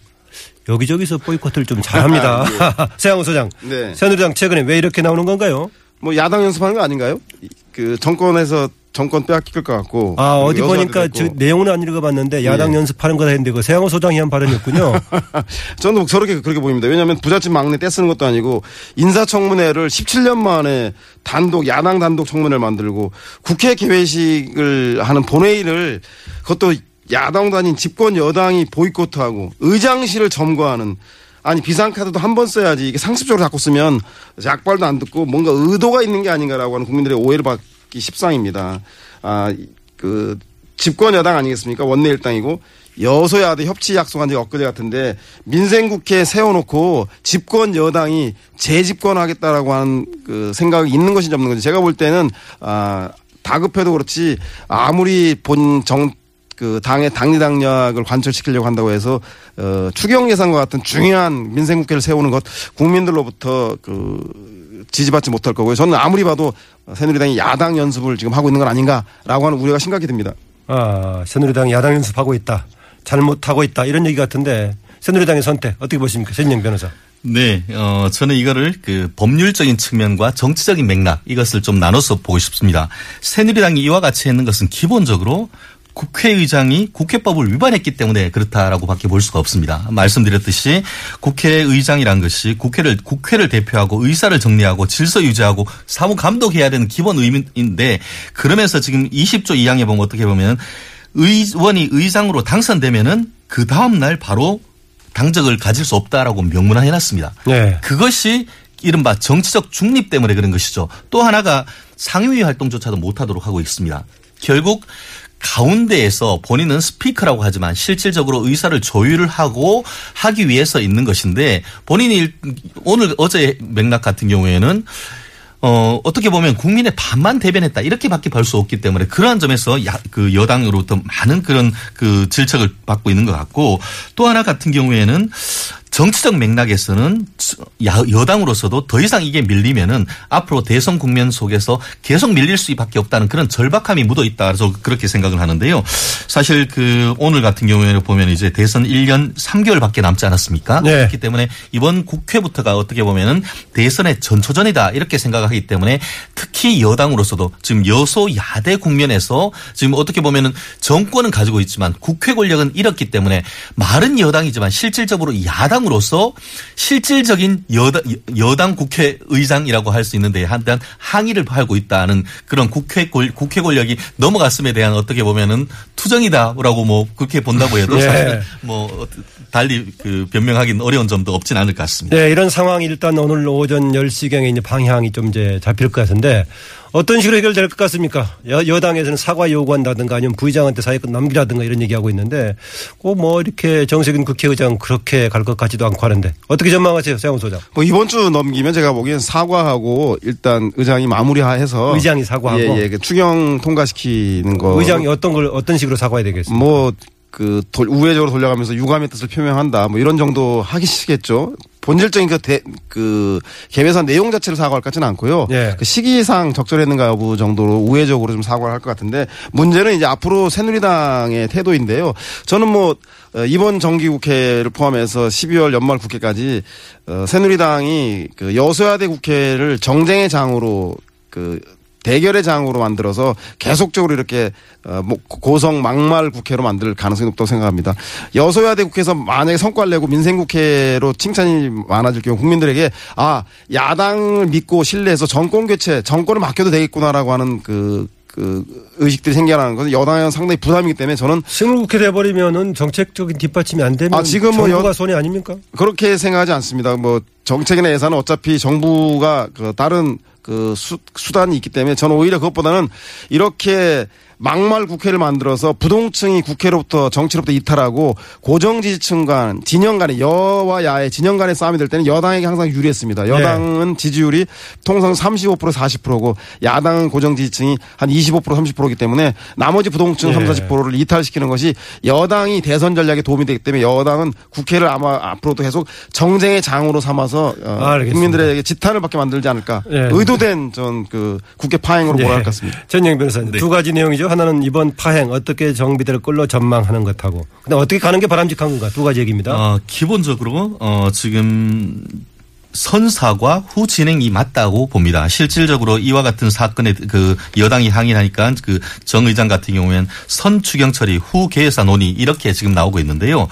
여기저기서 보이콧을 좀 잘합니다. 세양호 소장. 네. 새누리당 최근에 왜 이렇게 나오는 건가요? 뭐 야당 연습하는 거 아닌가요? 이- 그 정권에서 정권 빼앗길 것 같고. 아, 어디 보니까. 저 내용은 안 읽어봤는데 야당 예. 연습하는 거다 했는데 그 세양호 소장이 한 발언이었군요. 저는 저렇게 그렇게 보입니다. 왜냐하면 부잣집 막내 떼쓰는 것도 아니고 인사청문회를 17년 만에 단독 야당 단독 청문회를 만들고 국회 개회식을 하는 본회의를 그것도 야당 단인 집권 여당이 보이콧하고 의장실을 점거하는 아니 비상카드도 한 번 써야지 이게 상습적으로 자꾸 쓰면 약발도 안 듣고 뭔가 의도가 있는 게 아닌가라고 하는 국민들의 오해를 받기 십상입니다. 아 그 집권 여당 아니겠습니까? 원내 일당이고 여소야 대 협치 약속한 지 엊그제 같은데 민생국회 세워놓고 집권 여당이 재집권하겠다라고 하는 그 생각이 있는 것인지 없는 건지 제가 볼 때는 아 다급해도 그렇지 아무리 본 정 그 당의 당리당략을 관철시키려고 한다고 해서 어 추경 예산과 같은 중요한 민생국회를 세우는 것 국민들로부터 그 지지받지 못할 거고요. 저는 아무리 봐도 새누리당이 야당 연습을 지금 하고 있는 건 아닌가라고 하는 우려가 심각히 듭니다. 아, 새누리당이 야당 연습하고 있다. 잘못하고 있다. 이런 얘기 같은데 새누리당의 선택 어떻게 보십니까? 신영 변호사. 네, 어, 저는 이거를 그 법률적인 측면과 정치적인 맥락 이것을 좀 나눠서 보고 싶습니다. 새누리당이 이와 같이 했는 것은 기본적으로 국회의장이 국회법을 위반했기 때문에 그렇다라고 밖에 볼 수가 없습니다. 말씀드렸듯이 국회의장이란 것이 국회를, 국회를 대표하고 의사를 정리하고 질서 유지하고 사무 감독해야 되는 기본 의무인데 그러면서 지금 20조 2항에 보면 어떻게 보면 의원이 의장으로 당선되면은 그 다음 날 바로 당적을 가질 수 없다라고 명문화 해놨습니다. 네. 그것이 이른바 정치적 중립 때문에 그런 것이죠. 또 하나가 상임위 활동조차도 못하도록 하고 있습니다. 결국 가운데에서 본인은 스피커라고 하지만 실질적으로 의사를 조율을 하고 하기 위해서 있는 것인데 본인이 일- 오늘 어제 맥락 같은 경우에는 어, 어떻게 보면 국민의 반만 대변했다. 이렇게밖에 볼 수 없기 때문에 그러한 점에서 야, 그 여당으로부터 많은 그런 그 질책을 받고 있는 것 같고 또 하나 같은 경우에는 정치적 맥락에서는 야- 여당으로서도 더 이상 이게 밀리면은 앞으로 대선 국면 속에서 계속 밀릴 수밖에 없다는 그런 절박함이 묻어 있다. 그래서 그렇게 생각을 하는데요. 사실 그 오늘 같은 경우에는 보면 이제 대선 1년 3개월밖에 남지 않았습니까? 네. 그렇기 때문에 이번 국회부터가 어떻게 보면은 대선의 전초전이다 이렇게 생각하기 때문에 특히 여당으로서도 지금 여소 야대 국면에서 지금 어떻게 보면은 정권은 가지고 있지만 국회 권력은 잃었기 때문에 말은 여당이지만 실질적으로 야당으로 함으로써 실질적인 여당, 여당 국회의장이라고 할 수 있는데 한 대한 항의를 하고 있다는 그런 국회 권 국회 권력이 넘어갔음에 대한 어떻게 보면은 투정이다라고 뭐 그렇게 본다고 해도 예. 사실 뭐 달리 그 변명하기는 어려운 점도 없진 않을 것 같습니다. 네, 이런 상황이 일단 오늘 오전 10시경에 이제 방향이 좀 이제 잡힐 것 같은데 어떤 식으로 해결될 것 같습니까? 여, 여당에서는 사과 요구한다든가 아니면 부의장한테 사회권 남기라든가 이런 얘기하고 있는데 꼭 뭐 이렇게 정세균 국회의장 그렇게 갈 것 같지도 않고 하는데 어떻게 전망하세요, 세영 소장? 뭐 이번 주 넘기면 제가 보기엔 사과하고 일단 의장이 마무리해서 의장이 사과하고? 예, 예, 그 추경 통과시키는 거 의장이 어떤 걸 어떤 식으로 사과해야 되겠습니까? 뭐, 그, 돌- 우회적으로 돌려가면서 유감의 뜻을 표명한다. 뭐 이런 정도 하시겠죠. 본질적인 그, 대, 그, 개별사 내용 자체를 사과할 것 같지는 않고요. 예. 그 시기상 적절했는가 여부 정도로 우회적으로 좀 사과를 할 것 같은데 문제는 이제 앞으로 새누리당의 태도인데요. 저는 뭐, 어, 이번 정기국회를 포함해서 12월 연말 국회까지 어, 새누리당이 그 여소야대 국회를 정쟁의 장으로 그 대결의 장으로 만들어서 계속적으로 이렇게 어, 뭐 고성 막말 국회로 만들 가능성이 높다고 생각합니다. 여소야대 국회에서 만약에 성과를 내고 민생국회로 칭찬이 많아질 경우 국민들에게 아 야당을 믿고 신뢰해서 정권 교체 정권을 맡겨도 되겠구나라고 하는 그, 그 의식들이 생겨나는 것은 여당에는 상당히 부담이기 때문에 저는 식물국회 돼버리면은 정책적인 뒷받침이 안 되면 아, 지금 뭐 정부가 여- 손해 아닙니까? 그렇게 생각하지 않습니다. 뭐 정책이나 예산은 어차피 정부가 그 다른 그 수, 수단이 있기 때문에 저는 오히려 그것보다는 이렇게 막말 국회를 만들어서 부동층이 국회로부터 정치로부터 이탈하고 고정 지지층 간 진영 간의 여와 야의 진영 간의 싸움이 될 때는 여당에게 항상 유리했습니다. 여당은 지지율이 통상 35% 40%고 야당은 고정 지지층이 한 25% 30%이기 때문에 나머지 부동층 예. 3, 40%를 이탈시키는 것이 여당이 대선 전략에 도움이 되기 때문에 여당은 국회를 아마 앞으로도 계속 정쟁의 장으로 삼아서 어, 알겠습니다. 국민들에게 지탄을 받게 만들지 않을까 예. 의도된 전 그 국회 파행으로 네. 몰아갈 것 같습니다. 전영 변호사님 두 가지 내용이죠. 하나는 이번 파행 어떻게 정비될 걸로 전망하는 것하고 근데 어떻게 가는 게 바람직한 건가 두 가지 얘기입니다. 어, 기본적으로 어, 지금 선사과 후 진행이 맞다고 봅니다. 실질적으로 이와 같은 사건에 그 여당이 항의하니까 그 정 의장 같은 경우에는 선 추경 처리 후 계획사 논의 이렇게 지금 나오고 있는데요.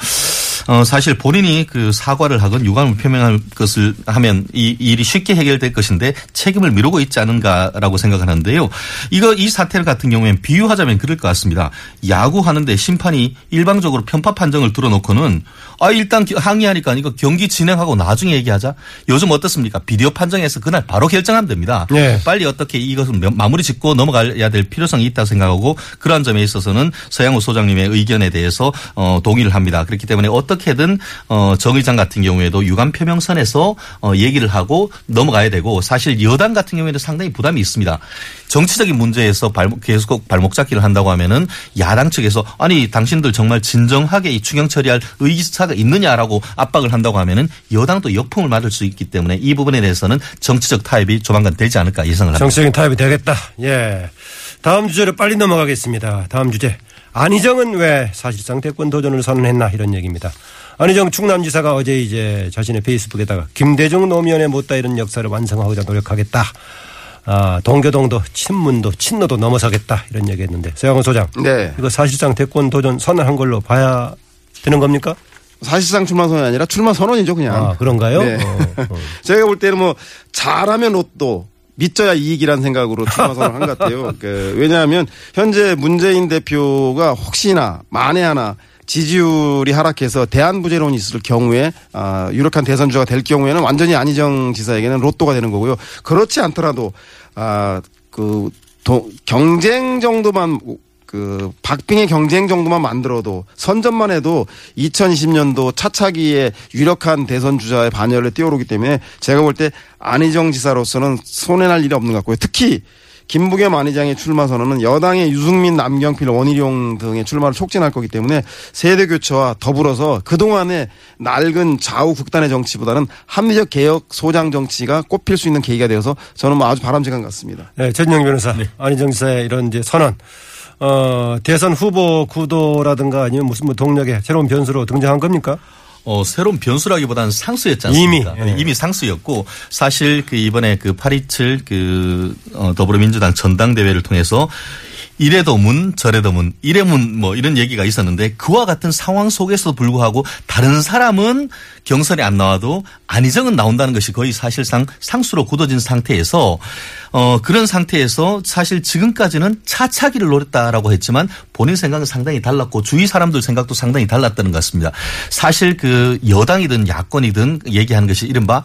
어, 사실 본인이 그 사과를 하건 유감을 표명할 것을 하면 이, 이 일이 쉽게 해결될 것인데 책임을 미루고 있지 않은가라고 생각하는데요. 이거 이 사태 같은 경우에는 비유하자면 그럴 것 같습니다. 야구하는데 심판이 일방적으로 편파 판정을 들어놓고는 아 일단 기- 항의하니까 이거 경기 진행하고 나중에 얘기하자. 요즘 어떻습니까? 비디오 판정에서 그날 바로 결정하면 됩니다. 네. 빨리 어떻게 이것을 명- 마무리 짓고 넘어가야 될 필요성이 있다고 생각하고 그러한 점에 있어서는 서양우 소장님의 의견에 대해서 어, 동의를 합니다. 그렇기 때문에 어 떻게든 어, 정 의장 같은 경우에도 유감 표명선에서 어, 얘기를 하고 넘어가야 되고 사실 여당 같은 경우에는 상당히 부담이 있습니다. 정치적인 문제에서 발목, 계속 발목 잡기를 한다고 하면은 야당 측에서 아니 당신들 정말 진정하게 이 추경 처리할 의사가 있느냐라고 압박을 한다고 하면은 여당도 역풍을 맞을 수 있기 때문에 이 부분에 대해서는 정치적 타협이 조만간 되지 않을까 예상을 합니다. 정치적인 타협이 되겠다. 예. 다음 주제로 빨리 넘어가겠습니다. 다음 주제. 안희정은 왜 사실상 대권 도전을 선언했나 이런 얘기입니다. 안희정 충남지사가 어제 이제 자신의 페이스북에다가 김대중 노무현의 못다 이런 역사를 완성하고자 노력하겠다. 아, 동교동도 친문도 친노도 넘어서겠다 이런 얘기했는데 서영훈 소장. 네. 이거 사실상 대권 도전 선언한 걸로 봐야 되는 겁니까? 사실상 출마 선언이 아니라 출마 선언이죠 그냥. 아, 그런가요? 네. 어, 어. 제가 볼 때는 뭐 잘하면 로또 믿져야 이익이라는 생각으로 출마 선언을 한 것 같아요. 그 왜냐하면 현재 문재인 대표가 혹시나 만에 하나 지지율이 하락해서 대한부재론이 있을 경우에 아, 유력한 대선 주자가 될 경우에는 완전히 안희정 지사에게는 로또가 되는 거고요. 그렇지 않더라도 아그 경쟁 정도만 그 박빙의 경쟁 정도만 만들어도 선전만 해도 2020년도 차차기에 유력한 대선 주자의 반열에 뛰어오르기 때문에 제가 볼 때 안희정 지사로서는 손해날 일이 없는 것 같고요. 특히 김부겸 안희장의 출마 선언은 여당의 유승민, 남경필, 원희룡 등의 출마를 촉진할 거기 때문에 세대 교체와 더불어서 그동안의 낡은 좌우 극단의 정치보다는 합리적 개혁 소장 정치가 꼽힐 수 있는 계기가 되어서 저는 뭐 아주 바람직한 것 같습니다. 네, 전영 변호사. 안희정 지사의 이런 이제 선언. 어, 대선 후보 구도라든가 아니면 무슨 뭐 동력의 새로운 변수로 등장한 겁니까? 어, 새로운 변수라기보다는 상수였지 않습니까? 이미, 예. 이미 상수였고 사실 그 이번에 그 827 그 어, 더불어민주당 전당대회를 통해서 이래도 문 저래도 문 이래 문뭐 이런 얘기가 있었는데 그와 같은 상황 속에서도 불구하고 다른 사람은 경선에 안 나와도 안희정은 나온다는 것이 거의 사실상 상수로 굳어진 상태에서 어 그런 상태에서 사실 지금까지는 차차기를 노렸다라고 했지만 본인 생각은 상당히 달랐고 주위 사람들 생각도 상당히 달랐다는 것 같습니다. 사실 그 여당이든 야권이든 얘기하는 것이 이른바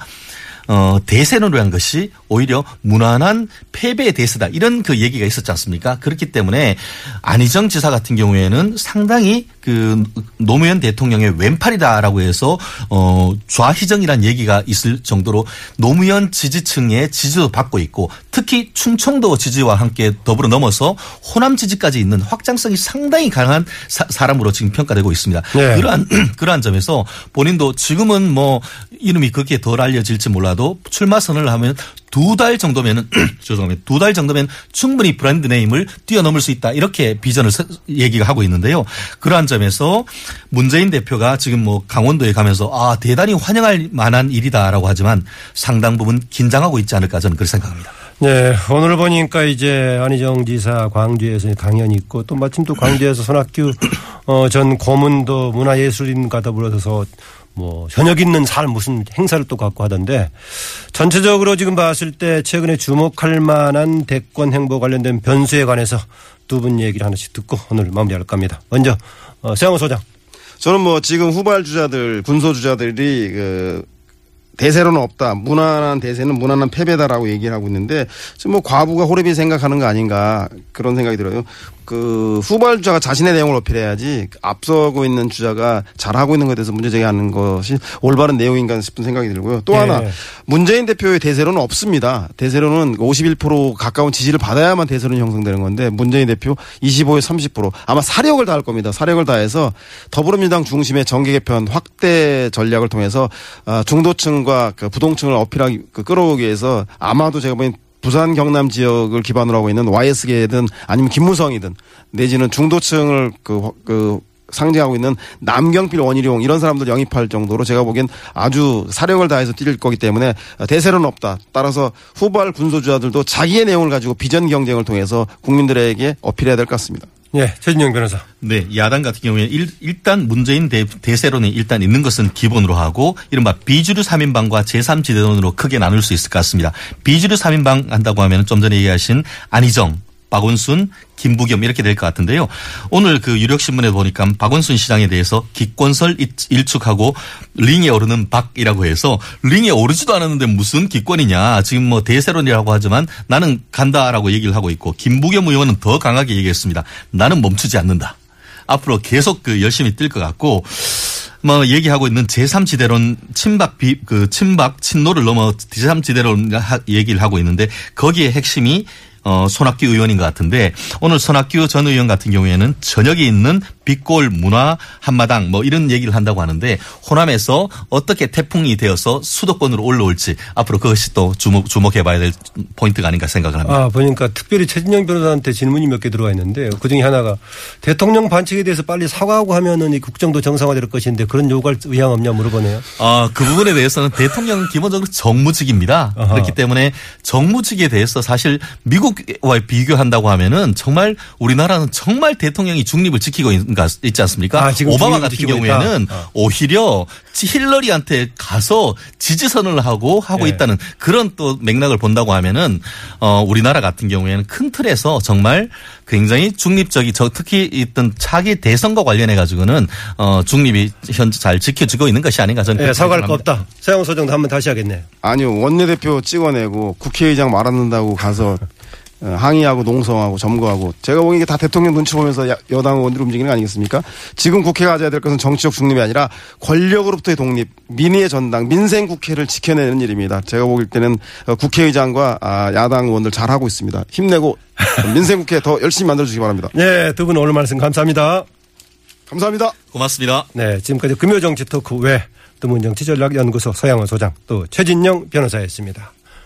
어, 대세론을 한 것이 오히려 무난한 패배의 대세다. 이런 그 얘기가 있었지 않습니까? 그렇기 때문에 안희정 지사 같은 경우에는 상당히 그 노무현 대통령의 왼팔이다라고 해서 어, 좌희정이란 얘기가 있을 정도로 노무현 지지층의 지지도 받고 있고 특히 충청도 지지와 함께 더불어 넘어서 호남 지지까지 있는 확장성이 상당히 강한 사, 람으로 지금 평가되고 있습니다. 네. 그러한 그러한 점에서 본인도 지금은 뭐 이름이 그렇게 덜 알려질지 몰라도 출마 선언을 하면 두 달 정도면은 죄송합니다. 두 달 정도면 충분히 브랜드 네임을 뛰어넘을 수 있다. 이렇게 비전을 서- 얘기가 하고 있는데요. 그러한 점에서 문재인 대표가 지금 뭐 강원도에 가면서 아, 대단히 환영할 만한 일이다라고 하지만 상당 부분 긴장하고 있지 않을까 저는 그렇게 생각합니다. 네, 오늘 보니까 이제 안희정 지사 광주에서 강연이 있고 또 마침 또 광주에서 손학규 어, 전 고문도 문화예술인과 더불어서 뭐 현역 있는 살 무슨 행사를 또 갖고 하던데 전체적으로 지금 봤을 때 최근에 주목할 만한 대권 행보 관련된 변수에 관해서 두 분 얘기를 하나씩 듣고 오늘 마무리할까 합니다. 먼저 어, 세영호 소장. 저는 뭐 지금 후발 주자들 군소 주자들이 그 대세로는 없다. 무난한 대세는 무난한 패배다라고 얘기를 하고 있는데 지금 뭐 과부가 호reb이 생각하는 거 아닌가 그런 생각이 들어요. 그 후발 주자가 자신의 내용을 어필해야지 앞서고 있는 주자가 잘하고 있는 것에 대해서 문제 제기하는 것이 올바른 내용인가 싶은 생각이 들고요. 또 네. 하나 문재인 대표의 대세로는 없습니다. 대세로는 51% 가까운 지지를 받아야만 대세론이 형성되는 건데 문재인 대표 25에 30% 아마 사력을 다할 겁니다. 사력을 다해서 더불어민주당 중심의 정계 개편 확대 전략을 통해서 아, 중도층과 그 부동층을 어필하기 그 끌어오기 위해서 아마도 제가 보기엔 부산 경남 지역을 기반으로 하고 있는 YS계든 아니면 김무성이든 내지는 중도층을 그, 그 상징하고 있는 남경필 원희룡 이런 사람들 영입할 정도로 제가 보기엔 아주 사력을 다해서 뛸 거기 때문에 대세는 없다. 따라서 후발 군소주자들도 자기의 내용을 가지고 비전 경쟁을 통해서 국민들에게 어필해야 될 것 같습니다. 예, 최진영 변호사. 네, 야당 같은 경우에 일, 일단 문재인 대, 대세론이 일단 있는 것은 기본으로 하고 이른바 비주류 3인방과 제3지대론으로 크게 나눌 수 있을 것 같습니다. 비주류 3인방 한다고 하면 좀 전에 얘기하신 안희정, 박원순, 김부겸 이렇게 될 것 같은데요. 오늘 그 유력신문에 보니까 박원순 시장에 대해서 기권설 일- 일축하고 링에 오르는 박이라고 해서 링에 오르지도 않았는데 무슨 기권이냐. 지금 뭐 대세론이라고 하지만 나는 간다라고 얘기를 하고 있고 김부겸 의원은 더 강하게 얘기했습니다. 나는 멈추지 않는다. 앞으로 계속 그 열심히 뛸 것 같고 뭐 얘기하고 있는 제3지대론 친박 비, 그 친박 친노를 넘어 제3지대론 하- 얘기를 하고 있는데 거기에 핵심이 어, 손학규 의원인 것 같은데 오늘 손학규 전 의원 같은 경우에는 저녁에 있는 빛골 문화 한마당 뭐 이런 얘기를 한다고 하는데 호남에서 어떻게 태풍이 되어서 수도권으로 올라올지 앞으로 그것이 또 주목, 주목해봐야 될 포인트가 아닌가 생각을 합니다. 아, 보니까 특별히 최진영 변호사한테 질문이 몇 개 들어와 있는데 그 중에 하나가 대통령 반칙에 대해서 빨리 사과하고 하면은 이 국정도 정상화될 것인데 그런 요구할 의향 없냐 물어보네요. 아, 그 부분에 대해서는 대통령은 기본적으로 정무직입니다. 아하. 그렇기 때문에 정무직에 대해서 사실 미국 과 비교한다고 하면은 정말 우리나라는 정말 대통령이 중립을 지키고 있는 가- 있지 않습니까? 아, 지금 오바마 같은 경우에는. 어. 오히려 힐러리한테 가서 지지선을 하고 하고 예. 있다는 그런 또 맥락을 본다고 하면은 어 우리나라 같은 경우에는 큰 틀에서 정말 굉장히 중립적이 저 특히 있던 차기 대선과 관련해 가지고는 어 중립이 현재 잘 지켜지고 있는 것이 아닌가 저는 예, 사과할 거. 없다. 세영 소장도 한번 다시 하겠네요. 아니요 원내대표 찍어내고 국회의장 말았는다고 가서 어, 항의하고 농성하고 점거하고 제가 보기엔 이게 다 대통령 눈치 보면서 야- 여당 의원들이 움직이는 거 아니겠습니까? 지금 국회가 가져야 될 것은 정치적 중립이 아니라 권력으로부터의 독립, 민의의 전당, 민생 국회를 지켜내는 일입니다. 제가 보길 때는 어, 국회의장과 아, 야당 의원들 잘하고 있습니다. 힘내고 민생 국회 더 열심히 만들어 주시기 바랍니다. 네, 두 분 오늘 말씀 감사합니다. 감사합니다. 고맙습니다. 네, 지금까지 금요정치 토크 외 드문정치전략연구소 서양호 소장 또 최진영 변호사였습니다.